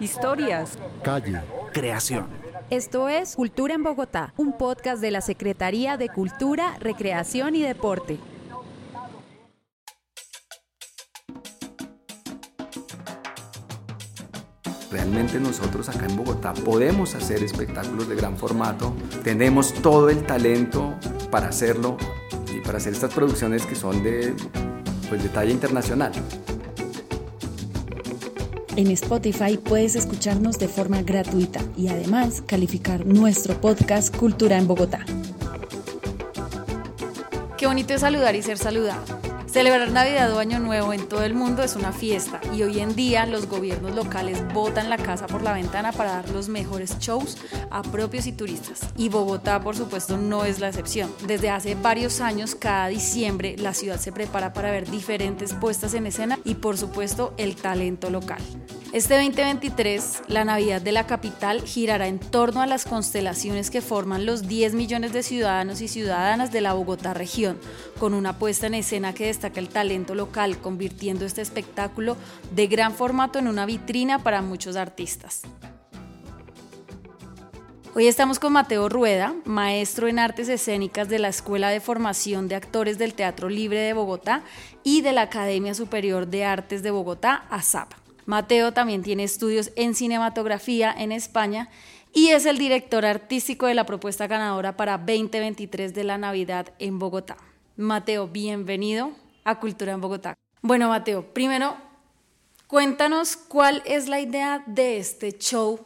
Historias. Calle. Creación. Esto es Cultura en Bogotá, un podcast de la Secretaría de Cultura, Recreación y Deporte. Realmente nosotros acá en Bogotá podemos hacer espectáculos de gran formato, tenemos todo el talento para hacerlo y para hacer estas producciones que son de, pues, de talla internacional. En Spotify puedes escucharnos de forma gratuita y además calificar nuestro podcast Cultura en Bogotá. Qué bonito es saludar y ser saludado. Celebrar Navidad o Año Nuevo en todo el mundo es una fiesta y hoy en día los gobiernos locales botan la casa por la ventana para dar los mejores shows a propios y turistas. Y Bogotá, por supuesto, no es la excepción. Desde hace varios años, cada diciembre, la ciudad se prepara para ver diferentes puestas en escena y, por supuesto, el talento local. Este 2023, la Navidad de la capital girará en torno a las constelaciones que forman los 10 millones de ciudadanos y ciudadanas de la Bogotá región, con una puesta en escena que destaca el talento local, convirtiendo este espectáculo de gran formato en una vitrina para muchos artistas. Hoy estamos con Mateo Rueda, maestro en artes escénicas de la Escuela de Formación de Actores del Teatro Libre de Bogotá y de la Academia Superior de Artes de Bogotá, ASAP. Mateo también tiene estudios en cinematografía en España y es el director artístico de la propuesta ganadora para 2023 de la Navidad en Bogotá. Mateo, bienvenido a Cultura en Bogotá. Bueno, Mateo, primero, cuéntanos cuál es la idea de este show.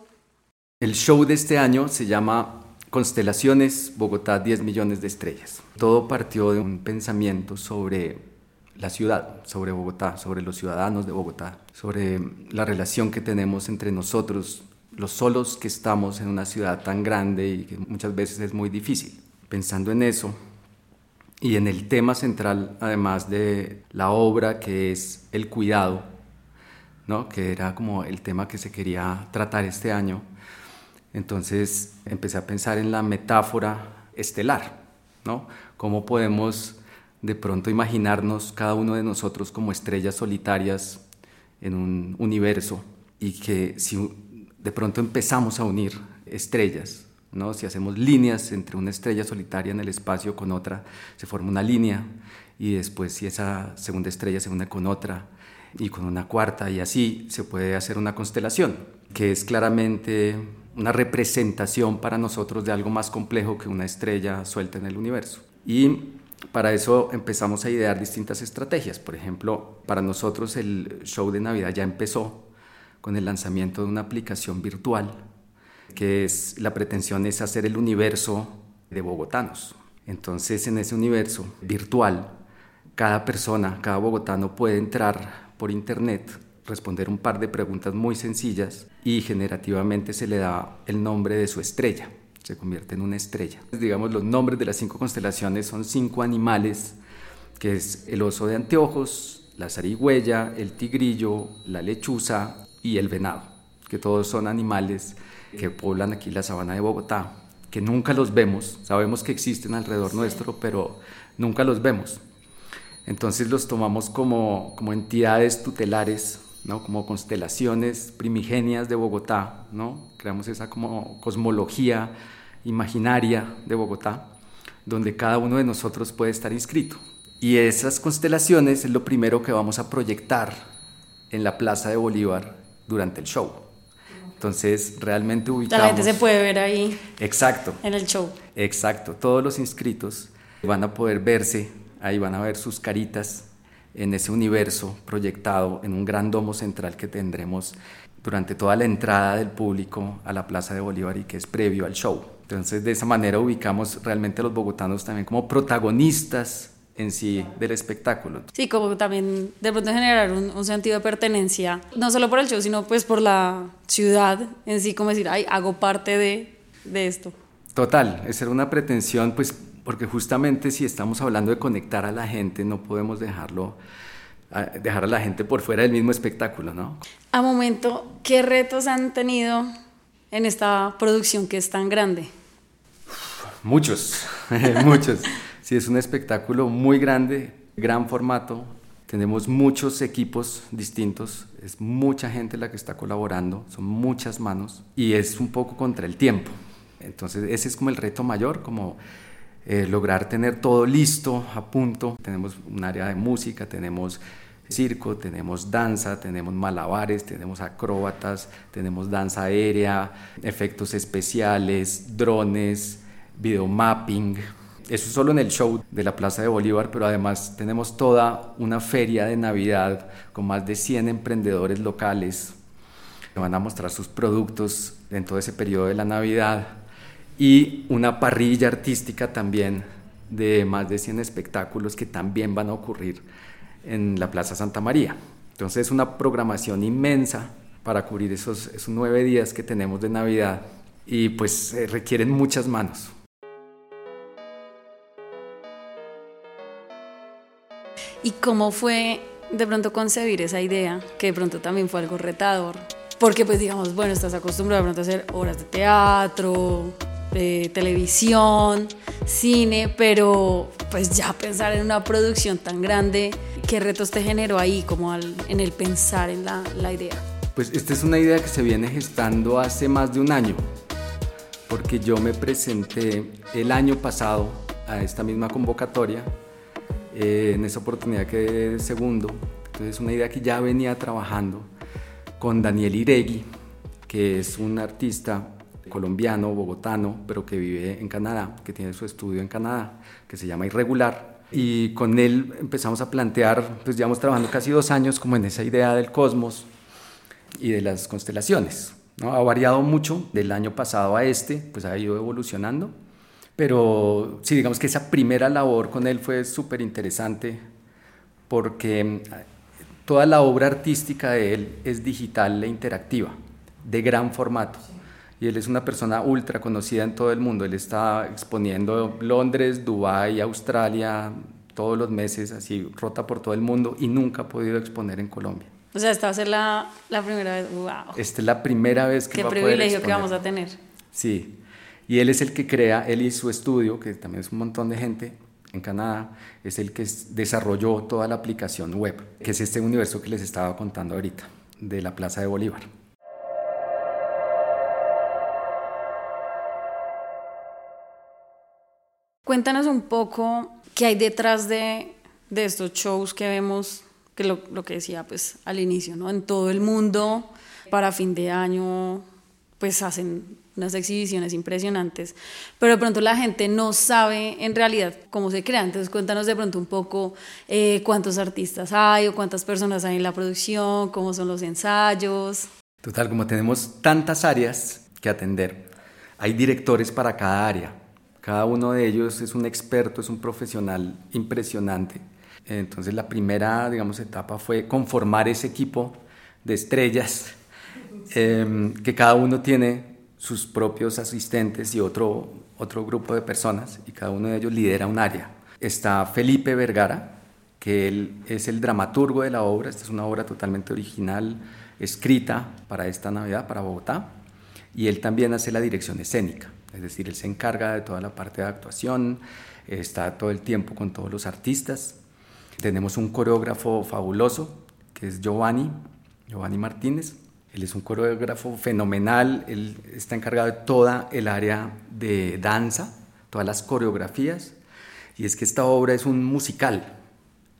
El show de este año se llama Constelaciones Bogotá 10 millones de estrellas. Todo partió de un pensamiento sobre la ciudad, sobre Bogotá, sobre los ciudadanos de Bogotá, sobre la relación que tenemos entre nosotros, los solos que estamos en una ciudad tan grande y que muchas veces es muy difícil. Pensando en eso y en el tema central, además de la obra, que es el cuidado, ¿no? que era como el tema que se quería tratar este año, entonces empecé a pensar en la metáfora estelar, ¿no? Cómo podemos de pronto imaginarnos cada uno de nosotros como estrellas solitarias en un universo y que si de pronto empezamos a unir estrellas, ¿no? si hacemos líneas entre una estrella solitaria en el espacio con otra, se forma una línea y después si esa segunda estrella se une con otra y con una cuarta y así se puede hacer una constelación, que es claramente una representación para nosotros de algo más complejo que una estrella suelta en el universo. Y para eso empezamos a idear distintas estrategias. Por ejemplo, para nosotros el show de Navidad ya empezó con el lanzamiento de una aplicación virtual, que es la pretensión es hacer el universo de bogotanos. Entonces, en ese universo virtual, cada persona, cada bogotano puede entrar por internet, responder un par de preguntas muy sencillas y generativamente se le da el nombre de su estrella se convierte en una estrella. Digamos, los nombres de las cinco constelaciones son cinco animales, que es el oso de anteojos, la zarigüeya, el tigrillo, la lechuza y el venado, que todos son animales que poblan aquí la sabana de Bogotá, que nunca los vemos, sabemos que existen alrededor nuestro, pero nunca los vemos. Entonces los tomamos como, como entidades tutelares, ¿no? como constelaciones primigenias de Bogotá, ¿no? creamos esa como cosmología imaginaria de Bogotá, donde cada uno de nosotros puede estar inscrito. Y esas constelaciones es lo primero que vamos a proyectar en la Plaza de Bolívar durante el show. Entonces, realmente ubicamos... La gente se puede ver ahí. Exacto. En el show. Exacto. Todos los inscritos van a poder verse, ahí van a ver sus caritas en ese universo proyectado en un gran domo central que tendremos durante toda la entrada del público a la Plaza de Bolívar y que es previo al show. Entonces, de esa manera ubicamos realmente a los bogotanos también como protagonistas en sí del espectáculo. Sí, como también de pronto generar un, sentido de pertenencia, no solo por el show, sino pues por la ciudad en sí, como decir, ay, hago parte de, de esto. Total, esa era una pretensión, pues porque justamente si estamos hablando de conectar a la gente, no podemos dejarlo dejar a la gente por fuera del mismo espectáculo, ¿no? A momento, ¿qué retos han tenido en esta producción que es tan grande? Muchos, muchos. Sí, es un espectáculo muy grande, gran formato, Tenemos muchos equipos distintos, es mucha gente la que está colaborando, son muchas manos y es un poco contra el tiempo. Entonces ese es como el reto mayor, como eh, lograr tener todo listo, a punto. Tenemos un área de música, tenemos circo, tenemos danza, tenemos malabares, tenemos acróbatas, tenemos danza aérea, efectos especiales, drones, videomapping. Eso solo en el show de la Plaza de Bolívar, pero además tenemos toda una feria de Navidad con más de 100 emprendedores locales que van a mostrar sus productos en todo ese periodo de la Navidad y una parrilla artística también de más de 100 espectáculos que también van a ocurrir en la Plaza Santa María. Entonces es una programación inmensa para cubrir esos, esos nueve días que tenemos de Navidad y pues eh, requieren muchas manos. ¿Y cómo fue de pronto concebir esa idea, que de pronto también fue algo retador? Porque pues digamos, bueno, estás acostumbrado de pronto a hacer obras de teatro, televisión, cine, pero pues ya pensar en una producción tan grande, ¿qué retos te generó ahí como en el pensar en la, la idea? Pues esta es una idea que se viene gestando hace más de un año, porque yo me presenté el año pasado a esta misma convocatoria, eh, en esa oportunidad que segundo, entonces una idea que ya venía trabajando con Daniel Iregui, que es un artista colombiano, bogotano, pero que vive en Canadá, que tiene su estudio en Canadá, que se llama Irregular. Y con él empezamos a plantear, pues llevamos trabajando casi dos años como en esa idea del cosmos y de las constelaciones. ¿no? Ha variado mucho del año pasado a este, pues ha ido evolucionando. Pero sí, digamos que esa primera labor con él fue súper interesante porque toda la obra artística de él es digital e interactiva, de gran formato y él es una persona ultra conocida en todo el mundo. Él está exponiendo Londres, Dubái, Australia, todos los meses, así rota por todo el mundo y nunca ha podido exponer en Colombia. O sea, esta va a ser la, la primera vez. ¡Wow! Esta es la primera vez que Qué va a poder privilegio exponer. que vamos a tener. Sí. Y él es el que crea, él y su estudio, que también es un montón de gente en Canadá, es el que desarrolló toda la aplicación web, que es este universo que les estaba contando ahorita, de la Plaza de Bolívar. Cuéntanos un poco qué hay detrás de, de estos shows que vemos, que lo, lo, que decía pues al inicio, ¿no? En todo el mundo, para fin de año, pues hacen unas exhibiciones impresionantes, pero de pronto la gente no sabe en realidad cómo se crea. Entonces cuéntanos de pronto un poco eh, cuántos artistas hay o cuántas personas hay en la producción, cómo son los ensayos. Total, como tenemos tantas áreas que atender, hay directores para cada área. Cada uno de ellos es un experto, es un profesional impresionante. Entonces la primera, digamos, etapa fue conformar ese equipo de estrellas, eh, que cada uno tiene sus propios asistentes y otro, otro grupo de personas, y cada uno de ellos lidera un área. Está Felipe Vergara, que él es el dramaturgo de la obra, esta es una obra totalmente original, escrita para esta Navidad, para Bogotá, y él también hace la dirección escénica, es decir, él se encarga de toda la parte de actuación, está todo el tiempo con todos los artistas. Tenemos un coreógrafo fabuloso, que es Giovanni, Giovanni Martínez, él es un coreógrafo fenomenal, él está encargado de toda el área de danza, todas las coreografías, y es que esta obra es un musical,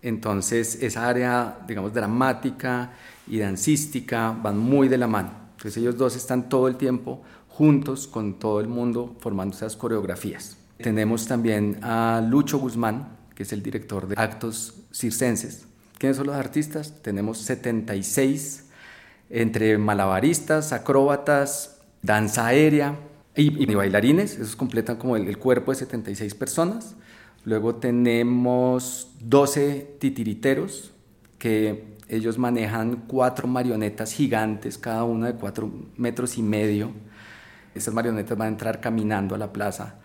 entonces esa área, digamos, dramática y dancística van muy de la mano. Entonces ellos dos están todo el tiempo juntos con todo el mundo formando esas coreografías. Tenemos también a Lucho Guzmán, que es el director de actos circenses. ¿Quiénes son los artistas? Tenemos 76 entre malabaristas, acróbatas, danza aérea y, y bailarines, esos completan como el, el, cuerpo de 76 personas. Luego tenemos 12 titiriteros que ellos manejan cuatro marionetas gigantes, cada una de cuatro metros y medio. Esas marionetas van a entrar caminando a la plaza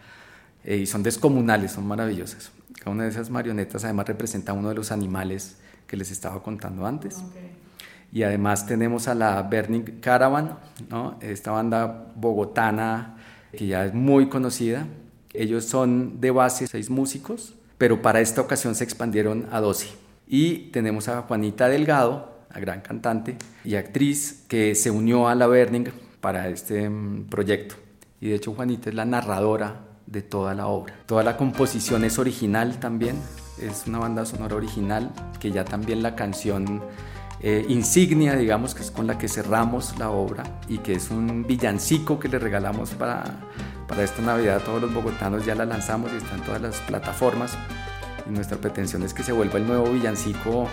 eh, y son descomunales, son maravillosas. Cada una de esas marionetas además representa uno de los animales que les estaba contando antes. Okay y además tenemos a la Burning Caravan, ¿no? esta banda bogotana que ya es muy conocida. Ellos son de base seis músicos, pero para esta ocasión se expandieron a 12. Y tenemos a Juanita Delgado, la gran cantante y actriz, que se unió a la Berning para este mm, proyecto. Y de hecho Juanita es la narradora de toda la obra. Toda la composición es original también, es una banda sonora original, que ya también la canción eh, insignia, digamos, que es con la que cerramos la obra y que es un villancico que le regalamos para, para esta Navidad a todos los bogotanos, ya la lanzamos y está en todas las plataformas. Y nuestra pretensión es que se vuelva el nuevo villancico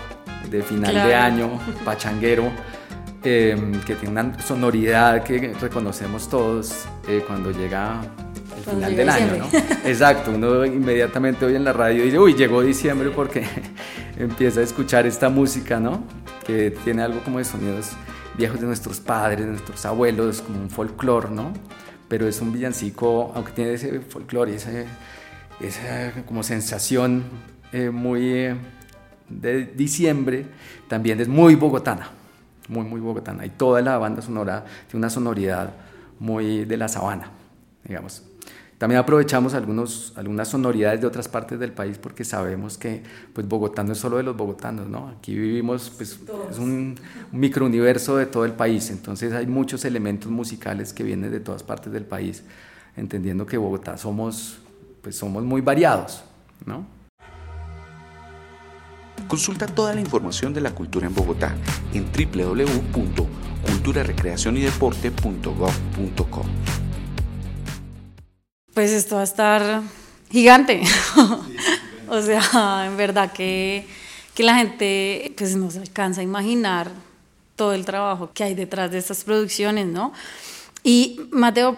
de final de año, pachanguero, em, que tiene una sonoridad que reconocemos todos eh, cuando llega el final del año, ¿no? Exacto, uno inmediatamente oye en la radio y dice, uy, llegó diciembre porque empieza a escuchar esta música, ¿no? Que tiene algo como de sonidos viejos de nuestros padres, de nuestros abuelos, como un folclore, ¿no? Pero es un villancico, aunque tiene ese folclore y esa, como sensación eh, muy eh, de diciembre, también es muy bogotana, muy, muy bogotana. Y toda la banda sonora tiene una sonoridad muy de la sabana, digamos. También aprovechamos algunos, algunas sonoridades de otras partes del país porque sabemos que pues, Bogotá no es solo de los bogotanos, ¿no? Aquí vivimos, pues, es un, un microuniverso de todo el país, entonces hay muchos elementos musicales que vienen de todas partes del país, entendiendo que Bogotá somos, pues, somos muy variados, ¿no? Consulta toda la información de la cultura en Bogotá en www.culturarecreacionydeporte.gov.co pues esto va a estar gigante. o sea, en verdad que, que la gente pues no se alcanza a imaginar todo el trabajo que hay detrás de estas producciones, ¿no? Y Mateo,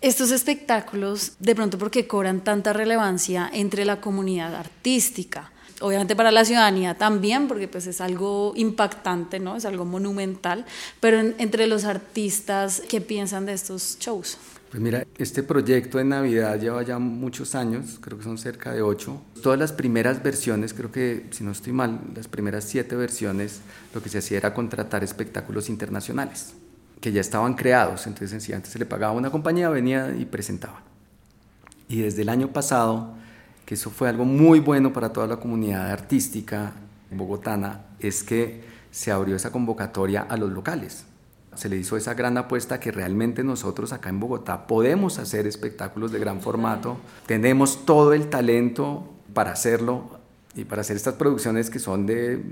estos espectáculos, de pronto porque cobran tanta relevancia entre la comunidad artística, obviamente para la ciudadanía también, porque pues es algo impactante, ¿no? Es algo monumental, pero entre los artistas, ¿qué piensan de estos shows? Pues mira, este proyecto de Navidad lleva ya muchos años, creo que son cerca de ocho. Todas las primeras versiones, creo que, si no estoy mal, las primeras siete versiones, lo que se hacía era contratar espectáculos internacionales, que ya estaban creados. Entonces, sencillamente se le pagaba a una compañía, venía y presentaba. Y desde el año pasado, que eso fue algo muy bueno para toda la comunidad artística bogotana, es que se abrió esa convocatoria a los locales se le hizo esa gran apuesta que realmente nosotros acá en Bogotá podemos hacer espectáculos de gran formato, tenemos todo el talento para hacerlo y para hacer estas producciones que son de,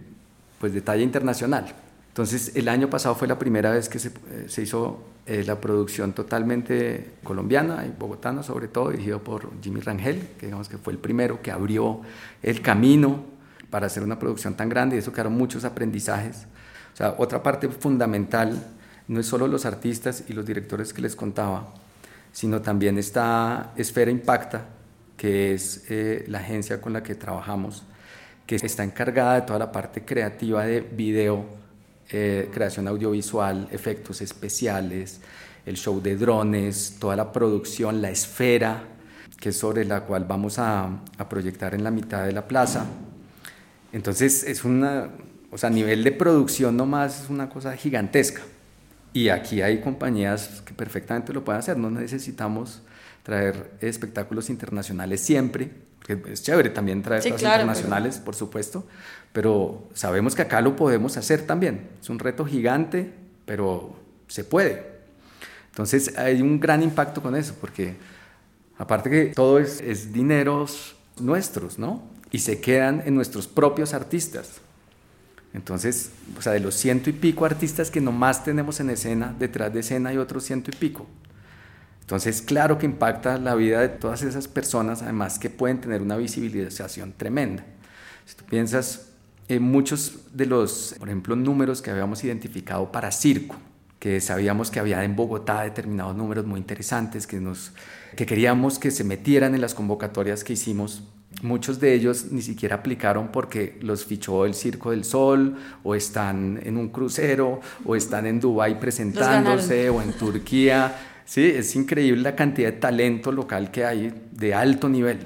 pues, de talla internacional. Entonces, el año pasado fue la primera vez que se, eh, se hizo eh, la producción totalmente colombiana y bogotana, sobre todo, dirigido por Jimmy Rangel, que digamos que fue el primero que abrió el camino para hacer una producción tan grande y eso quedaron muchos aprendizajes. O sea, otra parte fundamental no es solo los artistas y los directores que les contaba, sino también esta Esfera Impacta, que es eh, la agencia con la que trabajamos, que está encargada de toda la parte creativa de video, eh, creación audiovisual, efectos especiales, el show de drones, toda la producción, la esfera, que es sobre la cual vamos a, proyectar en la mitad de la plaza. Entonces es una, o sea, a nivel de producción nomás es una cosa gigantesca. Y aquí hay compañías que perfectamente lo pueden hacer, no necesitamos traer espectáculos internacionales siempre, que es chévere también traer sí, internacionales, por supuesto, pero sabemos que acá lo podemos hacer también. Es un reto gigante, pero se puede. Entonces hay un gran impacto con eso, porque aparte que todo es, es dineros nuestros, ¿no? Y se quedan en nuestros propios artistas. Entonces, o sea, de los ciento y pico artistas que nomás tenemos en escena, detrás de escena hay otros ciento y pico. Entonces, claro que impacta la vida de todas esas personas, además que pueden tener una visibilización tremenda. Si tú piensas en muchos de los, por ejemplo, números que habíamos identificado para circo, que sabíamos que había en Bogotá determinados números muy interesantes que, nos, que queríamos que se metieran en las convocatorias que hicimos Muchos de ellos ni siquiera aplicaron porque los fichó el Circo del Sol o están en un crucero o están en Dubái presentándose o en Turquía. Sí, es increíble la cantidad de talento local que hay de alto nivel.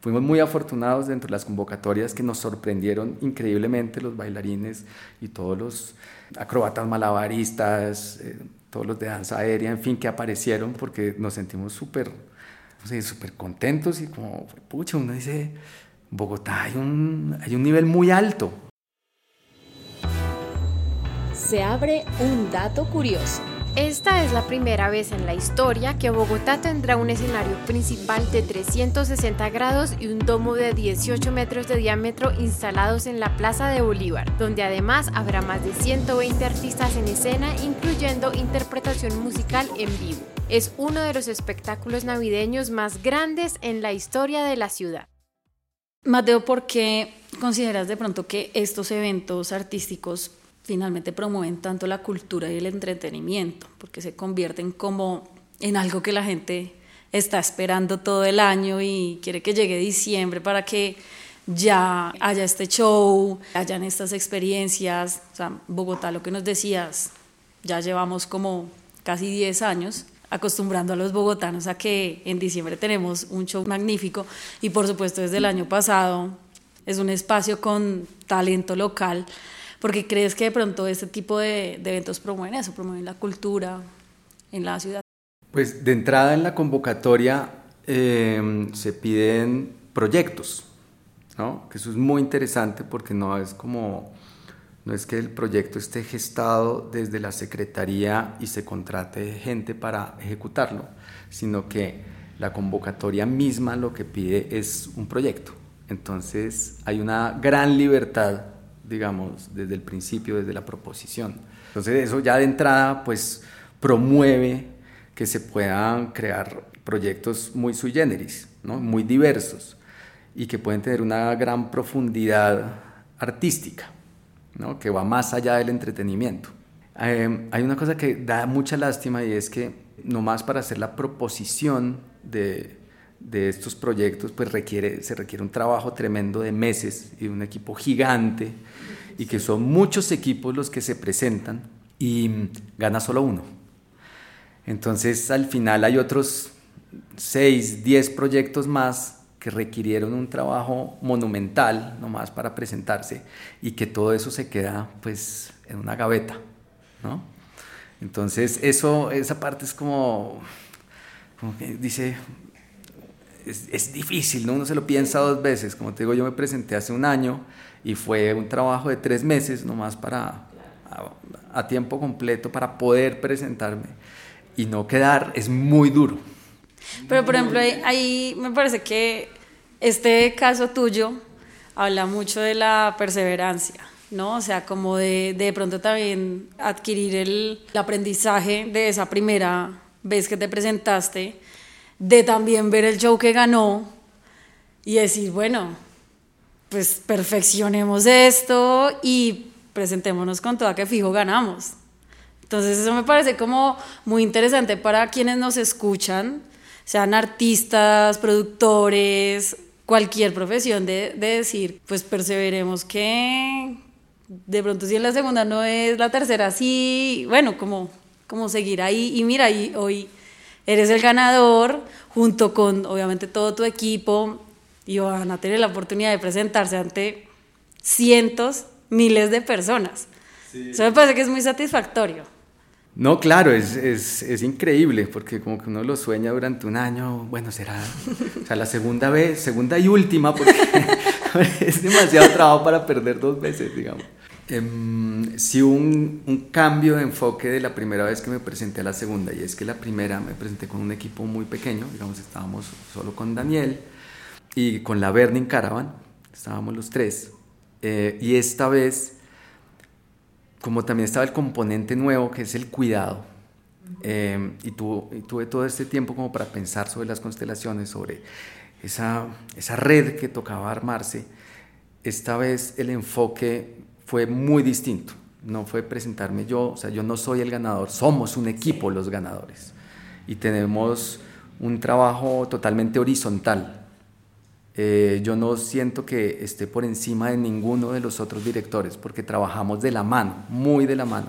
Fuimos muy afortunados dentro de las convocatorias que nos sorprendieron increíblemente los bailarines y todos los acróbatas malabaristas, eh, todos los de danza aérea, en fin, que aparecieron porque nos sentimos súper súper contentos y como, pucha, uno dice, Bogotá hay un, hay un nivel muy alto. Se abre un dato curioso. Esta es la primera vez en la historia que Bogotá tendrá un escenario principal de 360 grados y un domo de 18 metros de diámetro instalados en la Plaza de Bolívar, donde además habrá más de 120 artistas en escena, incluyendo interpretación musical en vivo. Es uno de los espectáculos navideños más grandes en la historia de la ciudad. Mateo, ¿por qué consideras de pronto que estos eventos artísticos finalmente promueven tanto la cultura y el entretenimiento, porque se convierten como en algo que la gente está esperando todo el año y quiere que llegue diciembre para que ya haya este show, hayan estas experiencias. O sea, Bogotá, lo que nos decías, ya llevamos como casi 10 años acostumbrando a los bogotanos a que en diciembre tenemos un show magnífico y por supuesto desde el año pasado es un espacio con talento local porque crees que de pronto este tipo de, eventos promueven eso, promueven la cultura en la ciudad. Pues de entrada en la convocatoria em, se piden proyectos, ¿no? que eso es muy interesante porque no es como, no es que el proyecto esté gestado desde la secretaría y se contrate gente para ejecutarlo, sino que la convocatoria misma lo que pide es un proyecto. Entonces hay una gran libertad digamos, desde el principio, desde la proposición. Entonces eso ya de entrada pues promueve que se puedan crear proyectos muy sui generis, ¿no? muy diversos y que pueden tener una gran profundidad artística, ¿no? que va más allá del entretenimiento. Eh, hay una cosa que da mucha lástima y es que nomás para hacer la proposición de, de estos proyectos pues requiere, se requiere un trabajo tremendo de meses y un equipo gigante y que son muchos equipos los que se presentan y gana solo uno. Entonces al final hay otros 6, 10 proyectos más que requirieron un trabajo monumental nomás para presentarse y que todo eso se queda pues en una gaveta, ¿no? Entonces eso, esa parte es como, como que dice, es, es, difícil, ¿no? Uno se lo piensa dos veces. Como te digo, yo me presenté hace un año y fue un trabajo de tres meses nomás para, a, tiempo completo para poder presentarme y no quedar, es muy duro. Pero por ejemplo, ahí, me parece que este caso tuyo habla mucho de la perseverancia. ¿no? O sea, como de, de pronto también adquirir el, el, aprendizaje de esa primera vez que te presentaste, de también ver el show que ganó y decir, bueno, pues perfeccionemos esto y presentémonos con toda que fijo ganamos. Entonces eso me parece como muy interesante para quienes nos escuchan, sean artistas, productores, cualquier profesión de, de decir, pues perseveremos que de pronto si en la segunda no es la tercera, sí, bueno, como, como seguir ahí. Y mira, y hoy eres el ganador junto con obviamente todo tu equipo y van a tener la oportunidad de presentarse ante cientos, miles de personas. Eso me parece que es muy satisfactorio. No, claro, es, es, es, increíble, porque como que uno lo sueña durante un año, bueno, será o sea, la segunda vez, segunda y última, porque es demasiado trabajo para perder dos veces, digamos. Eh, sí un, un, cambio de enfoque de la primera vez que me presenté a la segunda, y es que la primera me presenté con un equipo muy pequeño, digamos, estábamos solo con Daniel, y con la Burning Caravan, estábamos los tres, eh, y esta vez, como también estaba el componente nuevo, que es el cuidado, eh, y, y, tuve todo este tiempo como para pensar sobre las constelaciones, sobre esa, esa red que tocaba armarse, esta vez el enfoque fue muy distinto. No fue presentarme yo, o sea, yo no soy el ganador, somos un equipo los ganadores. Y tenemos un trabajo totalmente horizontal. Eh, yo no siento que esté por encima de ninguno de los otros directores, porque trabajamos de la mano, muy de la mano.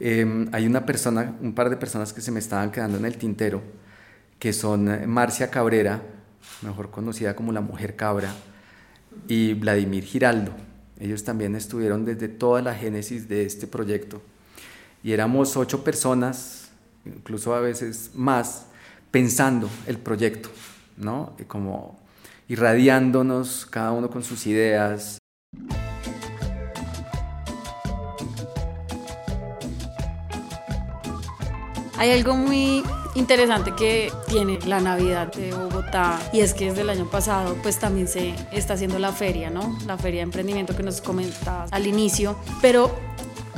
Eh, hay una persona, un par de personas que se me estaban quedando en el tintero, que son eh, Marcia Cabrera, mejor conocida como la Mujer Cabra, y Vladimir Giraldo. Ellos también estuvieron desde toda la génesis de este proyecto. Y éramos ocho personas, incluso a veces más, pensando el proyecto. ¿no? Como, irradiándonos cada uno con sus ideas. Hay algo muy interesante que tiene la Navidad de Bogotá y es que desde el año pasado pues también se está haciendo la feria, ¿no? La feria de emprendimiento que nos comentabas al inicio, pero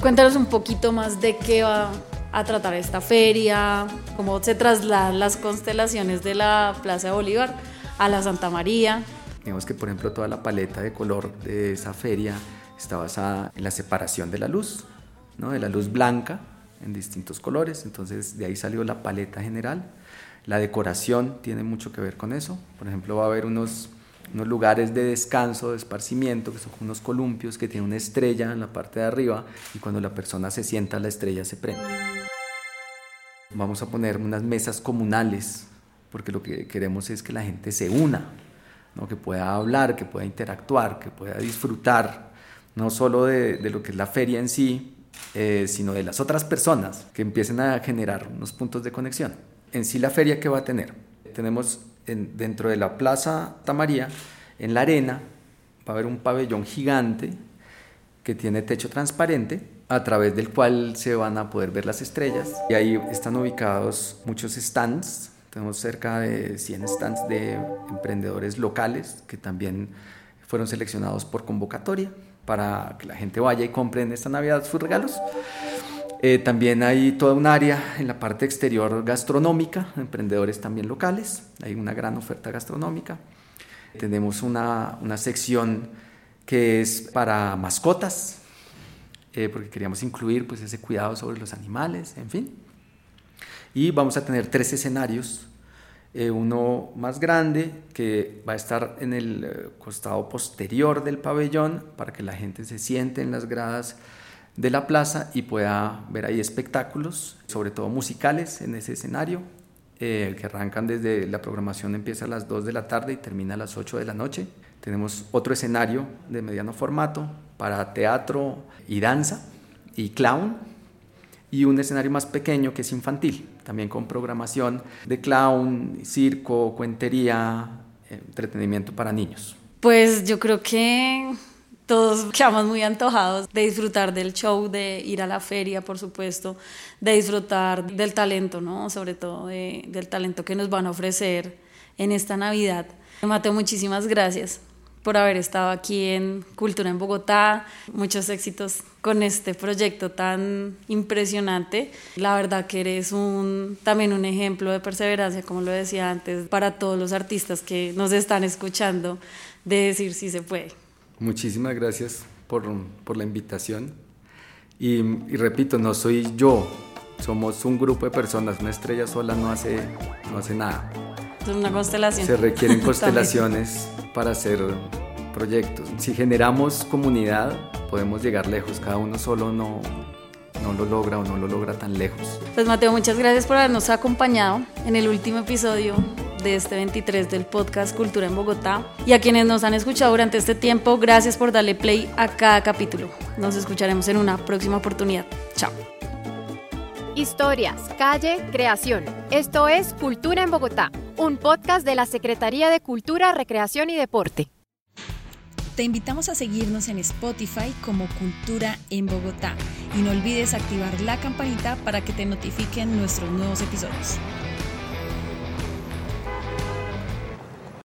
cuéntanos un poquito más de qué va a tratar esta feria, cómo se trasladan las constelaciones de la Plaza de Bolívar a la Santa María. Digamos que por ejemplo toda la paleta de color de esa feria está basada en la separación de la luz, ¿no? de la luz blanca en distintos colores, entonces de ahí salió la paleta general. La decoración tiene mucho que ver con eso, por ejemplo va a haber unos, unos lugares de descanso, de esparcimiento, que son unos columpios que tienen una estrella en la parte de arriba y cuando la persona se sienta la estrella se prende. Vamos a poner unas mesas comunales, porque lo que queremos es que la gente se una, ¿no? que pueda hablar, que pueda interactuar, que pueda disfrutar, no solo de, de lo que es la feria en sí, eh, sino de las otras personas que empiecen a generar unos puntos de conexión. En sí la feria que va a tener, tenemos dentro de la Plaza Tamaría, en la arena, va a haber un pabellón gigante que tiene techo transparente a través del cual se van a poder ver las estrellas. Y ahí están ubicados muchos stands, tenemos cerca de 100 stands de emprendedores locales que también fueron seleccionados por convocatoria para que la gente vaya y compre en esta Navidad sus regalos. Eh, también hay toda un área en la parte exterior gastronómica, emprendedores también locales, hay una gran oferta gastronómica. Tenemos una, una sección que es para mascotas, eh, porque queríamos incluir pues, ese cuidado sobre los animales, en fin. Y vamos a tener tres escenarios eh, uno más grande que va a estar en el eh, costado posterior del pabellón para que la gente se siente en las gradas de la plaza y pueda ver ahí espectáculos, sobre todo musicales en ese escenario, eh, que arrancan desde la programación empieza a las 2 de la tarde y termina a las 8 de la noche. Tenemos otro escenario de mediano formato para teatro y danza y clown y un escenario más pequeño que es infantil, también con programación de clown, circo, cuentería, entretenimiento para niños. Pues yo creo que todos quedamos muy antojados de disfrutar del show, de ir a la feria, por supuesto, de disfrutar del talento, ¿no? Sobre todo del talento que nos van a ofrecer en esta Navidad. Mateo, muchísimas gracias por haber estado aquí en Cultura en Bogotá. Muchos éxitos con este proyecto tan impresionante. La verdad que eres un, también un ejemplo de perseverancia, como lo decía antes, para todos los artistas que nos están escuchando, de decir si se puede. Muchísimas gracias por, por la invitación. Y, y, repito, no soy yo, somos un grupo de personas, una estrella sola no hace, no hace nada. Es una constelación. Se requieren constelaciones para hacer proyectos. Si generamos comunidad, podemos llegar lejos. Cada uno solo no, no lo logra o no lo logra tan lejos. Pues Mateo, muchas gracias por habernos acompañado en el último episodio de este 23 del podcast Cultura en Bogotá. Y a quienes nos han escuchado durante este tiempo, gracias por darle play a cada capítulo. Nos escucharemos en una próxima oportunidad. Chao. Historias, calle, creación. Esto es Cultura en Bogotá, un podcast de la Secretaría de Cultura, Recreación y Deporte. Te invitamos a seguirnos en Spotify como Cultura en Bogotá y no olvides activar la campanita para que te notifiquen nuestros nuevos episodios.